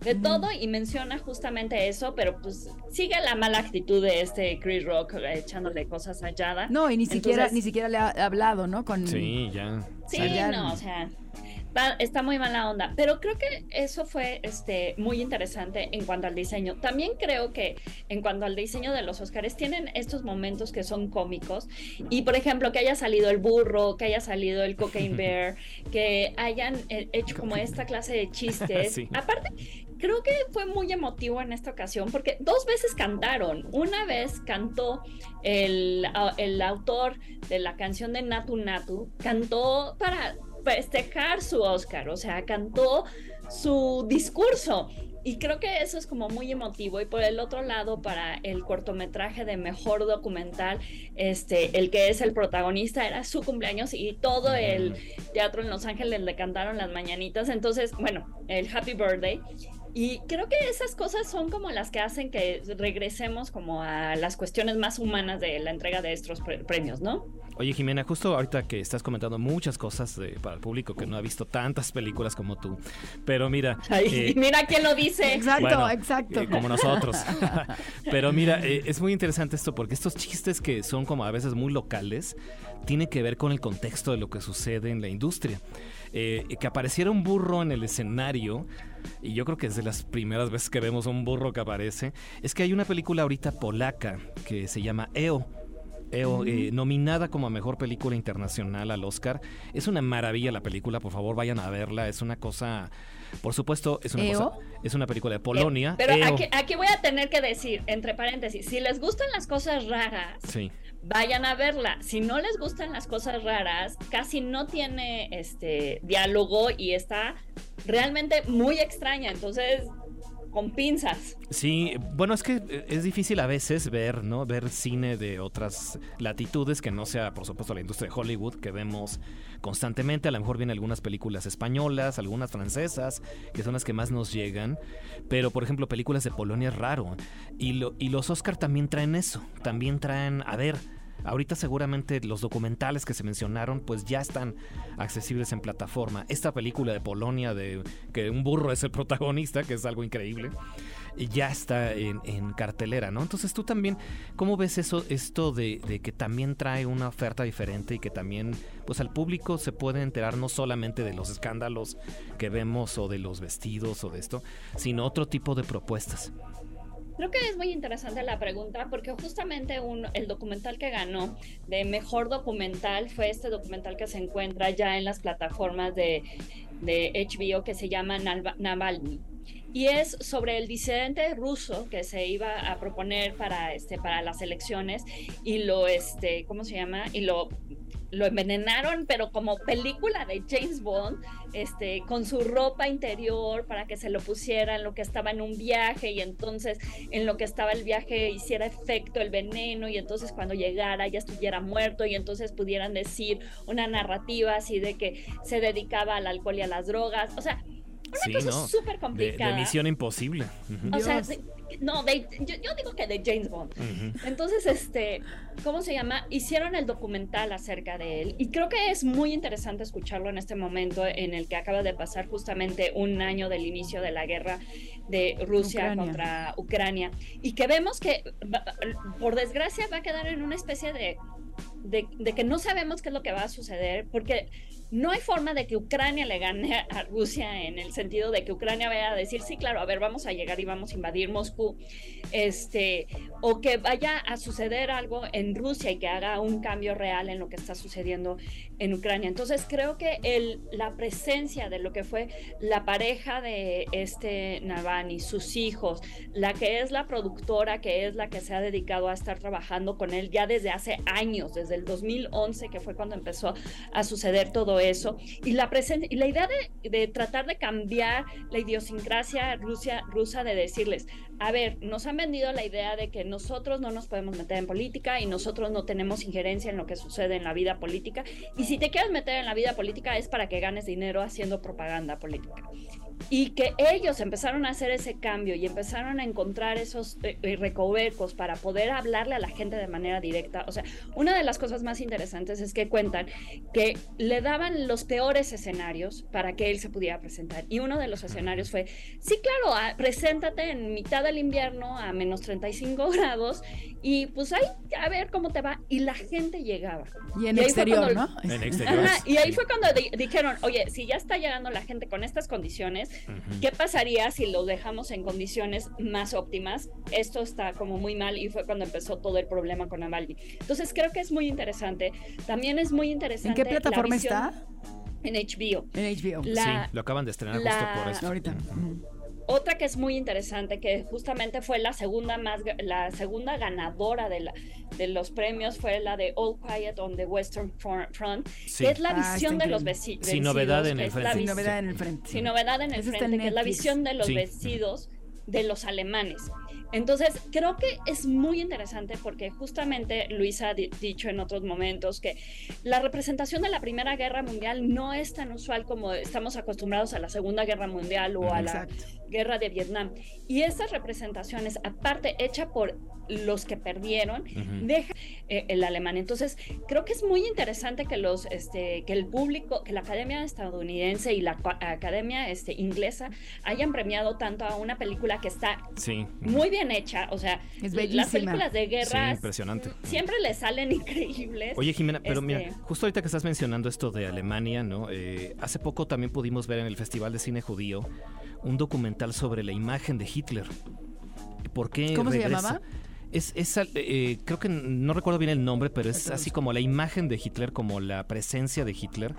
De todo y menciona justamente eso, pero pues sigue la mala actitud de este Chris Rock echándole cosas a Yada. No, y ni siquiera ni siquiera le ha hablado, ¿no? Con Sí, ya. Sí, no, o sea, está muy mala onda, pero creo que eso fue este, muy interesante en cuanto al diseño. También creo que en cuanto al diseño de los Oscars tienen estos momentos que son cómicos y por ejemplo que haya salido el burro, que haya salido el cocaine [LAUGHS] bear, que hayan eh, hecho como esta clase de [LAUGHS] chistes. Aparte, creo que fue muy emotivo en esta ocasión porque dos veces cantaron. Una vez cantó el, el autor de la canción de Natu Natu, cantó para festejar su Oscar, o sea, cantó su discurso. Y creo que eso es como muy emotivo. Y por el otro lado, para el cortometraje de mejor documental, este, el que es el protagonista era su cumpleaños y todo el teatro en Los Ángeles le cantaron las mañanitas. Entonces, bueno, el Happy Birthday. Y creo que esas cosas son como las que hacen que regresemos como a las cuestiones más humanas de la entrega de estos premios, ¿no? Oye, Jimena, justo ahorita que estás comentando muchas cosas para el público que no ha visto tantas películas como tú, pero mira... Eh, mira quién lo dice. [LAUGHS] Exacto, exacto. Eh, como nosotros. [LAUGHS] [LAUGHS] pero mira, eh, es muy interesante esto porque estos chistes que son como a veces muy locales, tienen que ver con el contexto de lo que sucede en la industria. que apareciera un burro en el escenario y yo creo que es de las primeras veces que vemos un burro que aparece, es que hay una película ahorita polaca que se llama EO. EO, eh, nominada como mejor película internacional al Oscar. Es una maravilla la película, por favor vayan a verla. Es una cosa, por supuesto, es una, cosa, es una película de Polonia. pero aquí, aquí, voy a tener que decir, entre paréntesis, si les gustan las cosas raras, sí vayan a verla. Si no les gustan las cosas raras, casi no tiene este diálogo y está realmente muy extraña. Entonces, con pinzas. Sí, bueno, es que eh, es difícil a veces ver, ¿no? Ver cine de otras latitudes que no sea, por supuesto, la industria de Hollywood que vemos constantemente. A lo mejor vienen algunas películas españolas, algunas francesas, que son las que más nos llegan. Pero, por ejemplo, películas de Polonia es raro. Y, y los Oscar también traen eso. También traen, a ver, Ahorita seguramente los documentales que se mencionaron pues ya están accesibles en plataforma. Esta película de Polonia de que un burro es el protagonista, que es algo increíble, ya está en, cartelera, ¿no? Entonces tú también, ¿cómo ves eso, esto de, de, que también trae una oferta diferente y que también pues al público se puede enterar no solamente de los escándalos que vemos o de los vestidos o de esto, sino otro tipo de propuestas? Creo que es muy interesante la pregunta porque justamente un, el documental que ganó de mejor documental fue este documental que se encuentra ya en las plataformas de, de HBO que se llama Navalny. Y es sobre el disidente ruso que se iba a proponer para este para las elecciones y lo este cómo se llama y lo lo envenenaron, pero como película de James Bond, este, con su ropa interior para que se lo pusiera en lo que estaba en un viaje y entonces en lo que estaba el viaje hiciera efecto el veneno y entonces cuando llegara ya estuviera muerto y entonces pudieran decir una narrativa así de que se dedicaba al alcohol y a las drogas. O sea, una cosa súper complicada. De, misión imposible. O sea, no, yo, digo que de James Bond. Entonces, este, ¿cómo se llama? Hicieron el documental acerca de él y creo que es muy interesante escucharlo en este momento en el que acaba de pasar justamente un año del inicio de la guerra de Rusia contra Ucrania y que vemos que, por desgracia, va a quedar en una especie de, de que no sabemos qué es lo que va a suceder porque no hay forma de que Ucrania le gane a Rusia en el sentido de que Ucrania vaya a decir, sí, claro, a ver, vamos a llegar y vamos a invadir Moscú, este, o que vaya a suceder algo en Rusia y que haga un cambio real en lo que está sucediendo en Ucrania. Entonces creo que el, la presencia de lo que fue la pareja de este Navalny, sus hijos, la que es la productora, que es la que se ha dedicado a estar trabajando con él ya desde hace años, desde el 2011, que fue cuando empezó a suceder todo eso, y la, y la idea de, de, tratar de cambiar la idiosincrasia rusa, rusa de decirles, a ver, nos han vendido la idea de que nosotros no nos podemos meter en política y nosotros no tenemos injerencia en lo que sucede en la vida política, y si te quieres meter en la vida política es para que ganes dinero haciendo propaganda política y que ellos empezaron a hacer ese cambio y empezaron a encontrar esos eh, eh, recovecos para poder hablarle a la gente de manera directa. O sea, una de las cosas más interesantes es que cuentan que le daban los peores escenarios para que él se pudiera presentar. Y uno de los escenarios fue, sí, claro, ah, preséntate en mitad del invierno a menos 35 grados y pues ahí a ver cómo te va. Y la gente llegaba. Y en exterior, ¿no? En exterior. y ahí fue cuando [LAUGHS] dijeron, oye, si ya está llegando la gente con estas condiciones, ¿qué pasaría si los dejamos en condiciones más óptimas? Esto está como muy mal y fue cuando empezó todo el problema con Amaldi. Entonces creo que es muy interesante. También es muy interesante. ¿En qué plataforma está? En HBO. En HBO. sí, lo acaban de estrenar justo por eso. Ahorita. Otra que es muy interesante, que justamente fue la segunda más la segunda ganadora de, la, de los premios fue la de All Quiet on the Western Front, que es la Ah, visión de los vecinos. Sin novedad en el frente. Sin novedad en el frente. Sin novedad en el Eso está en frente, que es la visión de los Sí. vestidos de los alemanes. Entonces, creo que es muy interesante porque justamente Luisa ha di- dicho en otros momentos que la representación de la Primera Guerra Mundial no es tan usual como estamos acostumbrados a la Segunda Guerra Mundial o a la. Guerra de Vietnam. Y estas representaciones, aparte hecha por los que perdieron, Ujú. deja eh, el alemán. Entonces, creo que es muy interesante que los, este, que el público, que la Academia estadounidense y la Academia este, inglesa hayan premiado tanto a una película que está Sí. muy bien hecha. O sea, Es las películas de Sí, guerra impresionante. siempre le salen increíbles. Oye, Jimena, pero Este- mira, justo ahorita que estás mencionando esto de Alemania, ¿no? Eh, hace poco también pudimos ver en el Festival de Cine Judío un documental sobre la imagen de Hitler. ¿Por qué ¿Cómo se regresa? llamaba? Es, eh, creo que no recuerdo bien el nombre, pero es así como la imagen de Hitler, como la presencia de Hitler.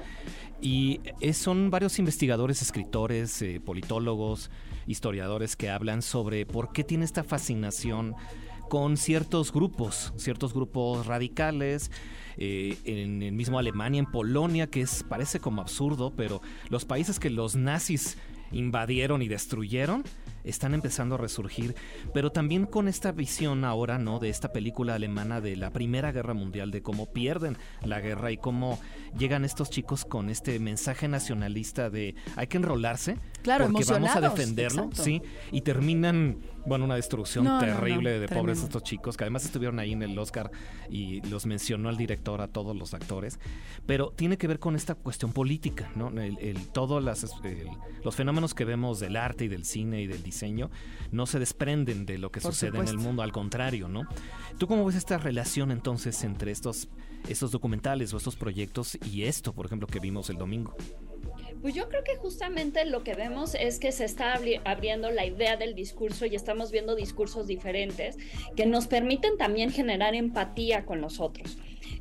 Y es- son varios investigadores, escritores, eh, politólogos, historiadores que hablan sobre por qué tiene esta fascinación con ciertos grupos, ciertos grupos radicales, eh, en el mismo Alemania, en Polonia, que es parece como absurdo, pero los países que los nazis invadieron y destruyeron están empezando a resurgir, pero también con esta visión ahora, ¿no? De esta película alemana de la Primera Guerra Mundial, de cómo pierden la guerra y cómo llegan estos chicos con este mensaje nacionalista de hay que enrolarse Claro, porque vamos a defenderlo, exacto. sí, y terminan, bueno, una destrucción No, terrible no, de tremendo. pobres estos chicos, que además estuvieron ahí en el Oscar y los mencionó el director a todos los actores, pero tiene que ver con esta cuestión política, ¿no? El, el- todos las, el- los fenómenos que vemos del arte y del cine y del diseño no se desprenden de lo que Por sucede en el mundo, al contrario, ¿no? ¿Tú cómo ves esta relación entonces entre estos, estos documentales o estos proyectos y esto, por ejemplo, que vimos el domingo? Pues yo creo que justamente lo que vemos es que se está abri- abriendo la idea del discurso y estamos viendo discursos diferentes que nos permiten también generar empatía con los otros.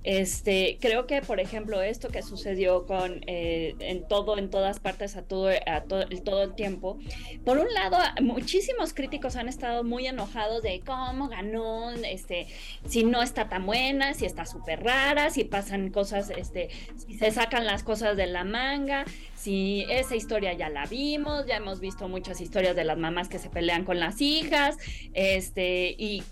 Este, creo que, por ejemplo, esto que sucedió con eh, en todo, en todas partes, a todo, a todo, el- tiempo. Por un lado, muchísimos críticos han estado muy enojados de cómo ganó, este, si no está tan buena, si está súper rara, si pasan cosas, este, si se sacan las cosas de la manga, si esa historia ya la vimos, ya hemos visto muchas historias de las mamás que se pelean con las hijas, este, y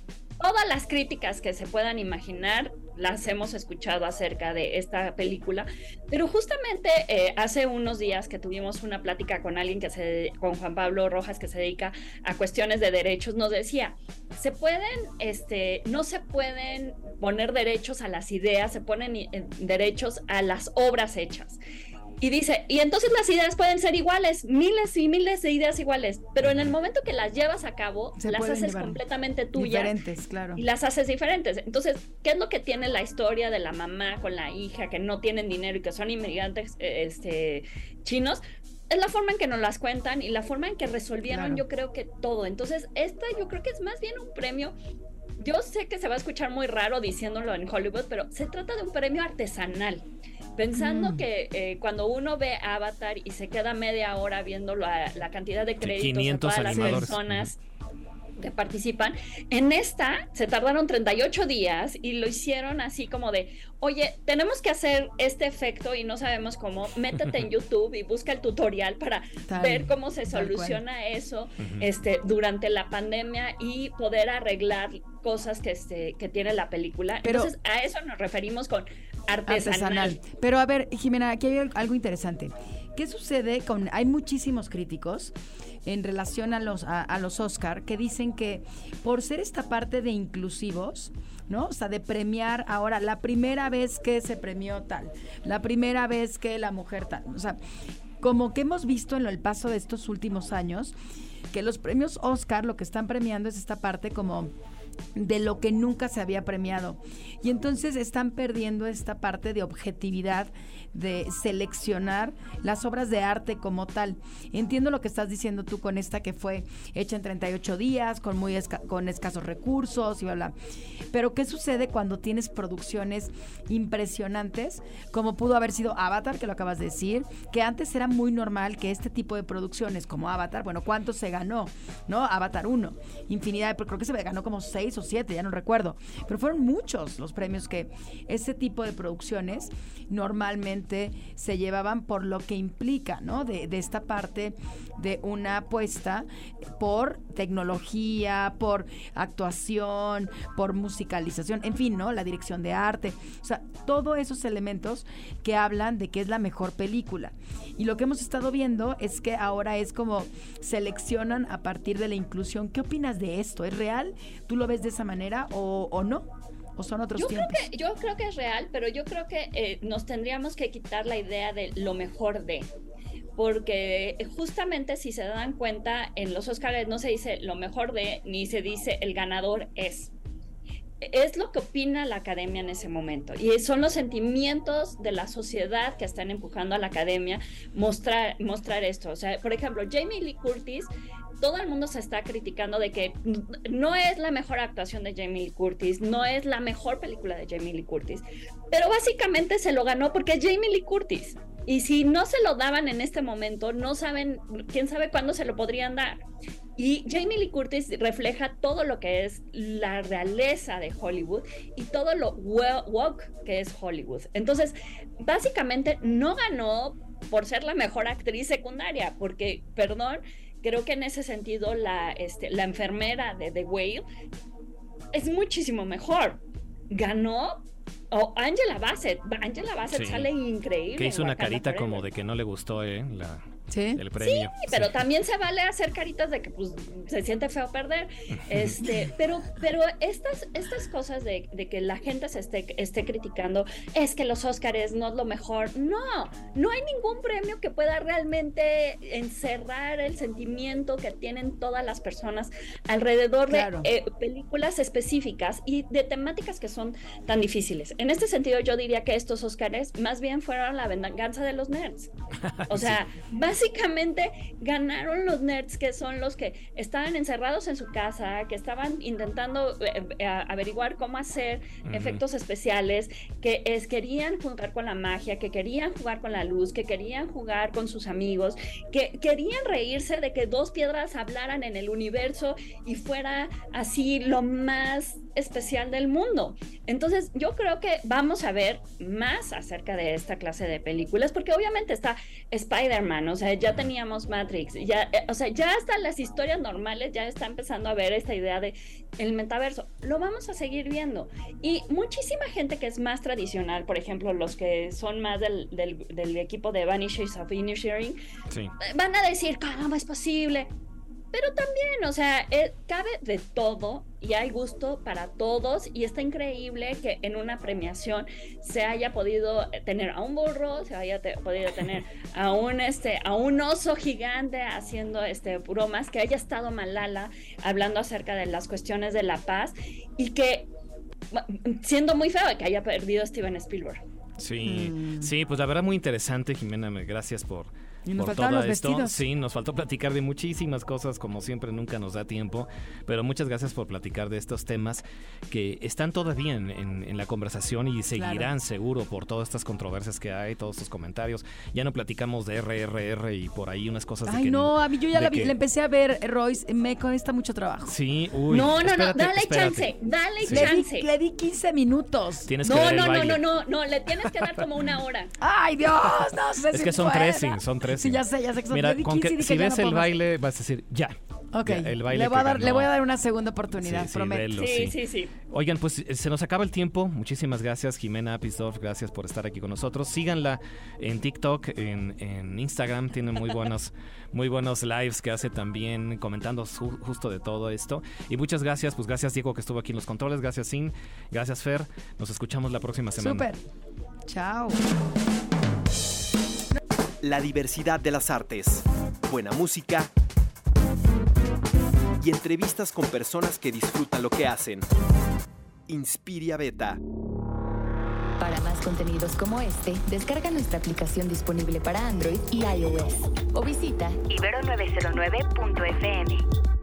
todas las críticas que se puedan imaginar las hemos escuchado acerca de esta película, pero justamente eh, hace unos días que tuvimos una plática con alguien que se, con Juan Pablo Rojas que se dedica a cuestiones de derechos, nos decía, se pueden, este, no se pueden poner derechos a las ideas, se ponen derechos a las obras hechas. Y dice, y entonces las ideas pueden ser iguales, miles y miles de ideas iguales, pero en el momento que las llevas a cabo, Se las haces completamente tuyas Diferentes, claro. y las haces diferentes. Entonces, ¿qué es lo que tiene la historia de la mamá con la hija que no tienen dinero y que son inmigrantes eh, este, chinos? Es la forma en que nos las cuentan y la forma en que resolvieron, Claro. yo creo que todo. Entonces, esta yo creo que es más bien un premio. Yo sé que se va a escuchar muy raro diciéndolo en Hollywood, pero se trata de un premio artesanal. Pensando Mm. que eh, cuando uno ve Avatar y se queda media hora viendo la, la cantidad de créditos de 500 todas las personas que participan. En esta se tardaron 38 días y lo hicieron así como de, oye, tenemos que hacer este efecto y no sabemos cómo, métete en [LAUGHS] YouTube y busca el tutorial para ver cómo se soluciona eso este, durante la pandemia y poder arreglar cosas que, este, que tiene la película. Entonces, a eso nos referimos con artesanal. Pero a ver, Jimena, aquí hay algo interesante. ¿Qué sucede con... Hay muchísimos críticos en relación a los, a, los Oscar que dicen que por ser esta parte de inclusivos, ¿no? O sea, de premiar ahora la primera vez que se premió tal, la primera vez que la mujer tal. O sea, como que hemos visto en el paso de estos últimos años, que los premios Oscar lo que están premiando es esta parte como de lo que nunca se había premiado. Y entonces están perdiendo esta parte de objetividad de seleccionar las obras de arte como tal. Entiendo lo que estás diciendo tú con esta que fue hecha en 38 días, con muy con escasos recursos y bla, bla. Pero ¿qué sucede cuando tienes producciones impresionantes, como pudo haber sido Avatar, que lo acabas de decir, que antes era muy normal que este tipo de producciones como Avatar, bueno, ¿cuánto se ganó? ¿No? Avatar 1, infinidad, de, creo que se ganó como 6 o 7, ya no recuerdo, pero fueron muchos los premios que ese tipo de producciones normalmente se llevaban por lo que implica, ¿no? De, esta parte de una apuesta por tecnología, por actuación, por musicalización, en fin, ¿no? La dirección de arte, o sea, todos esos elementos que hablan de que es la mejor película. Y lo que hemos estado viendo es que ahora es como seleccionan a partir de la inclusión. ¿Qué opinas de esto? ¿Es real? ¿Tú lo ves de esa manera o, o no? ¿O son otros yo tiempos? Creo que, yo creo que es real, pero yo creo que eh, nos tendríamos que quitar la idea de lo mejor de. Porque justamente si se dan cuenta, en los Oscars no se dice lo mejor de, ni se dice el ganador es es lo que opina la academia en ese momento y son los sentimientos de la sociedad que están empujando a la academia mostrar mostrar esto o sea por ejemplo Jamie Lee Curtis todo el mundo se está criticando de que no es la mejor actuación de Jamie Lee Curtis, no es la mejor película de Jamie Lee Curtis, pero básicamente se lo ganó porque es Jamie Lee Curtis. Y si no se lo daban en este momento, no saben, quién sabe cuándo se lo podrían dar. Y Jamie Lee Curtis refleja todo lo que es la realeza de Hollywood y todo lo woke que es Hollywood. Entonces, básicamente no ganó por ser la mejor actriz secundaria, porque, perdón, creo que en ese sentido la, este, la enfermera de The Whale es muchísimo mejor. Ganó o Angela Bassett. Angela Bassett sale increíble. Que hizo una carita como de que no le gustó, ¿eh? La, ¿Sí? el premio. Sí, pero también se vale hacer caritas de que pues se siente feo perder. [LAUGHS] Este, pero, pero estas, estas cosas de, que la gente se esté, esté criticando, es que los Óscares no es lo mejor. No, no hay ningún premio que pueda realmente encerrar el sentimiento que tienen todas las personas alrededor de eh, películas específicas y de temáticas que son tan difíciles. En este sentido, yo diría que estos Óscares más bien fueron la venganza de los nerds. O [LAUGHS] sea, básicamente ganaron los nerds que son los que estaban encerrados en su casa, que estaban intentando eh, eh, averiguar cómo hacer efectos especiales, que es, querían jugar con la magia, que querían jugar con la luz, que querían jugar con sus amigos, que querían reírse de que dos piedras hablaran en el universo y fuera así lo más especial del mundo. Entonces, yo creo que vamos a ver más acerca de esta clase de películas, porque obviamente está Spider-Man, o sea, ya teníamos Matrix, ya, eh, o sea, ya hasta las historias normales ya está empezando a ver esta idea de el metaverso. Lo vamos a seguir viendo. Y muchísima gente que es más tradicional, por ejemplo, los que son más del, del, equipo de Vanishes of Inisharing, van a decir, ¿cómo es posible? Pero también, o sea, eh, cabe de todo y hay gusto para todos y está increíble que en una premiación se haya podido tener a un burro, se haya podido tener [LAUGHS] a un este a un oso gigante haciendo este bromas, que haya estado Malala hablando acerca de las cuestiones de la paz y que siendo muy feo que haya perdido Steven Spielberg. Sí, mm. sí, pues la verdad muy interesante, Jimena, gracias por Y nos por todo los esto. vestidos. Sí, nos faltó platicar de muchísimas cosas, como siempre nunca nos da tiempo, pero muchas gracias por platicar de estos temas que están todavía en, en- en la conversación y seguirán seguro por todas estas controversias que hay, todos estos comentarios. Ya no platicamos de RRR y por ahí unas cosas de Ay, que no, a mí yo ya la, vi- que- la empecé a ver, Royce, me cuesta mucho trabajo. Sí, uy. no, no, no, espérate, dale espérate. chance, dale Sí. Le di, chance. le di 15 minutos. Tienes que No, ver el no, no, baile. no, no, no, le tienes que dar como una hora. Ay, Dios, no sé Es si que son pueda. tres, sí, son tres. Sí, ya sé, ya sé que son Mira, con 15 que- si ves no el baile, vas a decir, ya. Ok, Ya, el baile le, voy a dar, le voy a dar una segunda oportunidad, Sí, sí, prometo. velo, Sí, sí, sí. Oigan, pues eh, se nos acaba el tiempo. Muchísimas gracias, Jimena Apisdorf. Gracias por estar aquí con nosotros. Síganla en TikTok, en, en Instagram. Tiene muy buenos, [LAUGHS] muy buenos lives que hace también comentando su- justo de todo esto. Y muchas gracias. Pues gracias, Diego, que estuvo aquí en los controles. Gracias, Sin. Gracias, Fer. Nos escuchamos la próxima semana. Súper. Chao. La diversidad de las artes, buena música y entrevistas con personas que disfrutan lo que hacen. Inspiria Beta. Para más contenidos como este, descarga nuestra aplicación disponible para Android y iOS o visita ibero909.fm.